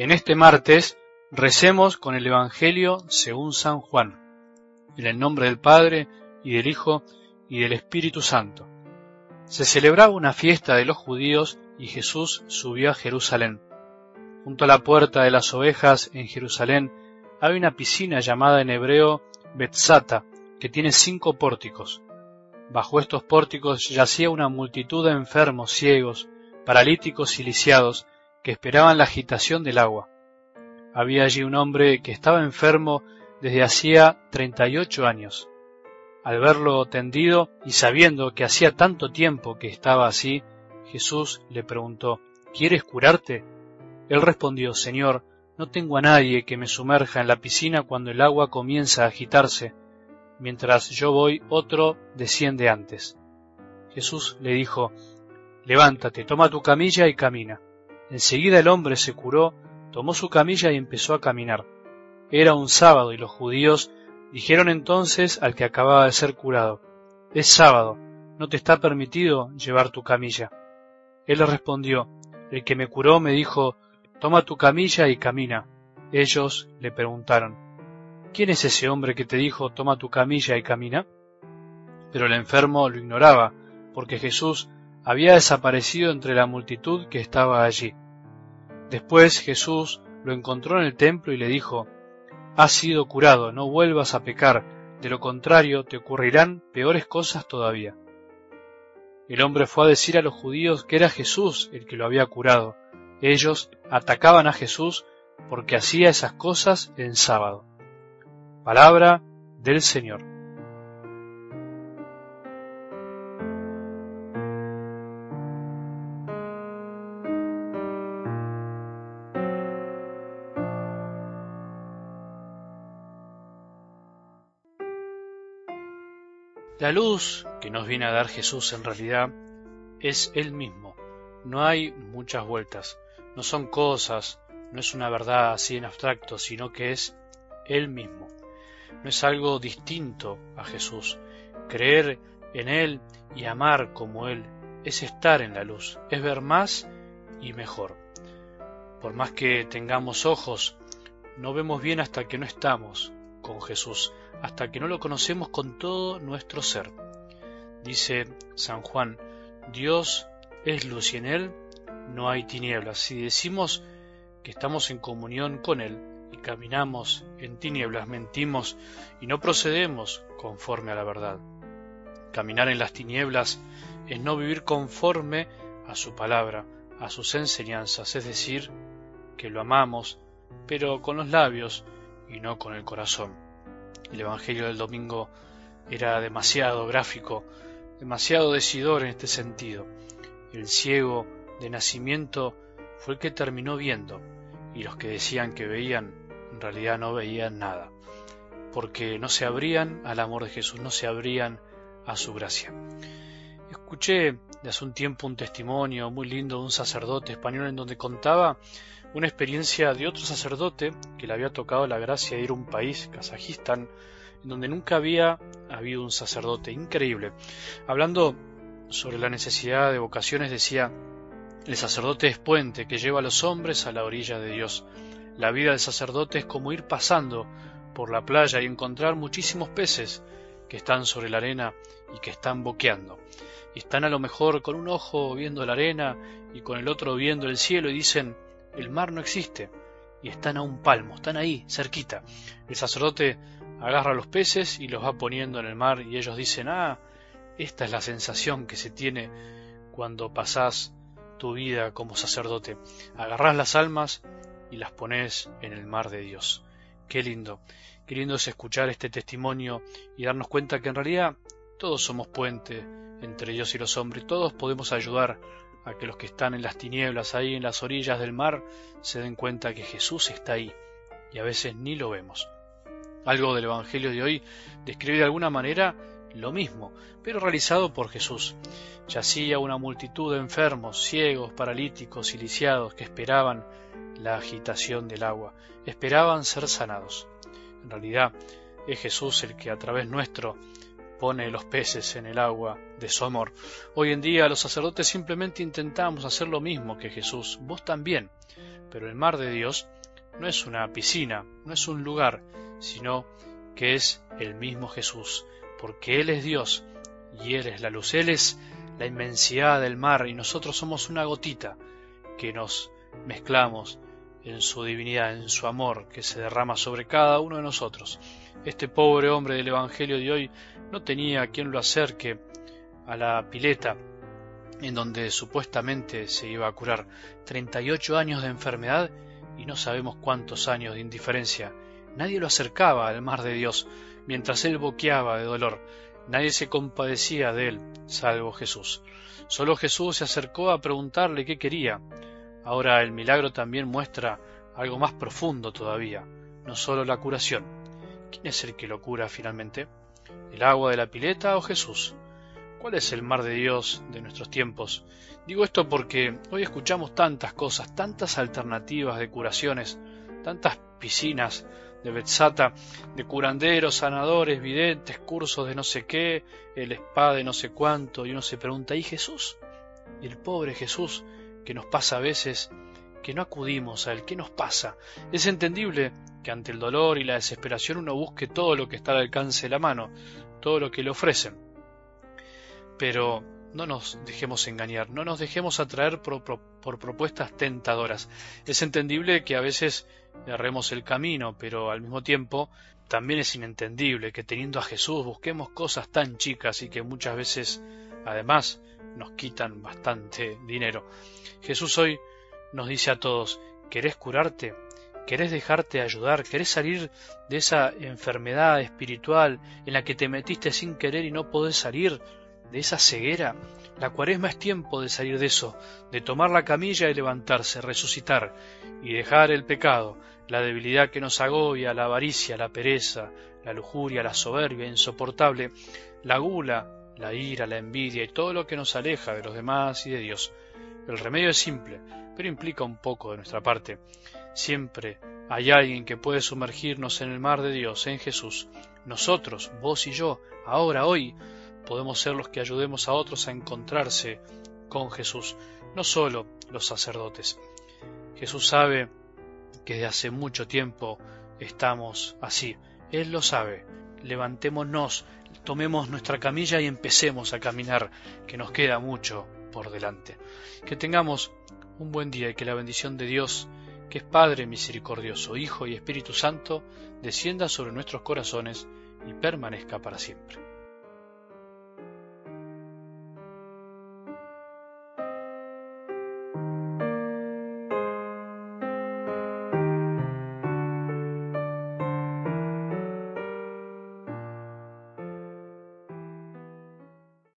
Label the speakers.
Speaker 1: En este martes recemos con el Evangelio según San Juan, en el nombre del Padre y del Hijo y del Espíritu Santo. Se celebraba una fiesta de los judíos y Jesús subió a Jerusalén. Junto a la puerta de las ovejas en Jerusalén hay una piscina llamada en hebreo Betzata, que tiene cinco pórticos. Bajo estos pórticos yacía una multitud de enfermos, ciegos, paralíticos y lisiados, que esperaban la agitación del agua. Había allí un hombre que estaba enfermo desde hacía treinta y ocho años. Al verlo tendido y sabiendo que hacía tanto tiempo que estaba así, Jesús le preguntó, ¿Quieres curarte? Él respondió, Señor, no tengo a nadie que me sumerja en la piscina cuando el agua comienza a agitarse. Mientras yo voy, otro desciende antes. Jesús le dijo, Levántate, toma tu camilla y camina. Enseguida el hombre se curó, tomó su camilla y empezó a caminar. Era un sábado y los judíos dijeron entonces al que acababa de ser curado, Es sábado, no te está permitido llevar tu camilla. Él le respondió, El que me curó me dijo, Toma tu camilla y camina. Ellos le preguntaron, ¿Quién es ese hombre que te dijo, Toma tu camilla y camina? Pero el enfermo lo ignoraba, porque Jesús había desaparecido entre la multitud que estaba allí. Después Jesús lo encontró en el templo y le dijo, Has sido curado, no vuelvas a pecar, de lo contrario te ocurrirán peores cosas todavía. El hombre fue a decir a los judíos que era Jesús el que lo había curado. Ellos atacaban a Jesús porque hacía esas cosas en sábado. Palabra del Señor. La luz que nos viene a dar Jesús en realidad es Él mismo. No hay muchas vueltas. No son cosas, no es una verdad así en abstracto, sino que es Él mismo. No es algo distinto a Jesús. Creer en Él y amar como Él es estar en la luz, es ver más y mejor. Por más que tengamos ojos, no vemos bien hasta que no estamos con Jesús hasta que no lo conocemos con todo nuestro ser. Dice San Juan, Dios es luz y en Él no hay tinieblas. Si decimos que estamos en comunión con Él y caminamos en tinieblas, mentimos y no procedemos conforme a la verdad. Caminar en las tinieblas es no vivir conforme a su palabra, a sus enseñanzas, es decir, que lo amamos, pero con los labios y no con el corazón. El Evangelio del domingo era demasiado gráfico, demasiado decidor en este sentido. El ciego de nacimiento fue el que terminó viendo, y los que decían que veían, en realidad no veían nada, porque no se abrían al amor de Jesús, no se abrían a su gracia. Escuché de hace un tiempo un testimonio muy lindo de un sacerdote español en donde contaba una experiencia de otro sacerdote que le había tocado la gracia de ir a un país, Kazajistán, en donde nunca había habido un sacerdote. Increíble. Hablando sobre la necesidad de vocaciones, decía, el sacerdote es puente que lleva a los hombres a la orilla de Dios. La vida del sacerdote es como ir pasando por la playa y encontrar muchísimos peces que están sobre la arena y que están boqueando. Y están a lo mejor con un ojo viendo la arena y con el otro viendo el cielo y dicen, el mar no existe. Y están a un palmo, están ahí, cerquita. El sacerdote agarra los peces y los va poniendo en el mar y ellos dicen, ah, esta es la sensación que se tiene cuando pasás tu vida como sacerdote. Agarrás las almas y las pones en el mar de Dios. Qué lindo, qué lindo es escuchar este testimonio y darnos cuenta que en realidad todos somos puente entre Dios y los hombres, todos podemos ayudar a que los que están en las tinieblas, ahí en las orillas del mar, se den cuenta que Jesús está ahí y a veces ni lo vemos. Algo del Evangelio de hoy describe de alguna manera lo mismo, pero realizado por Jesús. Yacía una multitud de enfermos, ciegos, paralíticos y lisiados que esperaban la agitación del agua, esperaban ser sanados. En realidad es Jesús el que a través nuestro pone los peces en el agua de su amor. Hoy en día los sacerdotes simplemente intentamos hacer lo mismo que Jesús, vos también. Pero el mar de Dios no es una piscina, no es un lugar, sino que es el mismo Jesús, porque Él es Dios y Él es la luz, Él es la inmensidad del mar y nosotros somos una gotita que nos mezclamos en su divinidad, en su amor que se derrama sobre cada uno de nosotros. Este pobre hombre del Evangelio de hoy no tenía quien lo acerque a la pileta en donde supuestamente se iba a curar 38 años de enfermedad y no sabemos cuántos años de indiferencia. Nadie lo acercaba al mar de Dios mientras él boqueaba de dolor. Nadie se compadecía de él, salvo Jesús. Solo Jesús se acercó a preguntarle qué quería. Ahora el milagro también muestra algo más profundo todavía, no solo la curación. ¿Quién es el que lo cura finalmente? ¿El agua de la pileta o Jesús? ¿Cuál es el mar de Dios de nuestros tiempos? Digo esto porque hoy escuchamos tantas cosas, tantas alternativas de curaciones, tantas piscinas de Betzata, de curanderos, sanadores, videntes, cursos de no sé qué, el spa de no sé cuánto, y uno se pregunta, ¿y Jesús? ¿Y el pobre Jesús que nos pasa a veces que no acudimos a él? ¿Qué nos pasa? Es entendible que ante el dolor y la desesperación uno busque todo lo que está al alcance de la mano, todo lo que le ofrecen. Pero no nos dejemos engañar, no nos dejemos atraer por, por, propuestas tentadoras. Es entendible que a veces erremos el camino, pero al mismo tiempo también es inentendible que teniendo a Jesús busquemos cosas tan chicas y que muchas veces además nos quitan bastante dinero. Jesús hoy nos dice a todos, ¿querés curarte? ¿Querés dejarte ayudar? ¿Querés salir de esa enfermedad espiritual en la que te metiste sin querer y no podés salir? ¿De esa ceguera? La cuaresma es tiempo de salir de eso, de tomar la camilla y levantarse, resucitar y dejar el pecado, la debilidad que nos agobia, la avaricia, la pereza, la lujuria, la soberbia insoportable, la gula, la ira, la envidia y todo lo que nos aleja de los demás y de Dios. El remedio es simple, pero implica un poco de nuestra parte. Siempre hay alguien que puede sumergirnos en el mar de Dios, en Jesús. Nosotros, vos y yo, ahora, hoy, podemos ser los que ayudemos a otros a encontrarse con Jesús, no solo los sacerdotes. Jesús sabe que desde hace mucho tiempo estamos así. Él lo sabe. Levantémonos, tomemos nuestra camilla y empecemos a caminar, que nos queda mucho por delante. Que tengamos un buen día y que la bendición de Dios, que es Padre misericordioso, Hijo y Espíritu Santo, descienda sobre nuestros corazones y permanezca para siempre.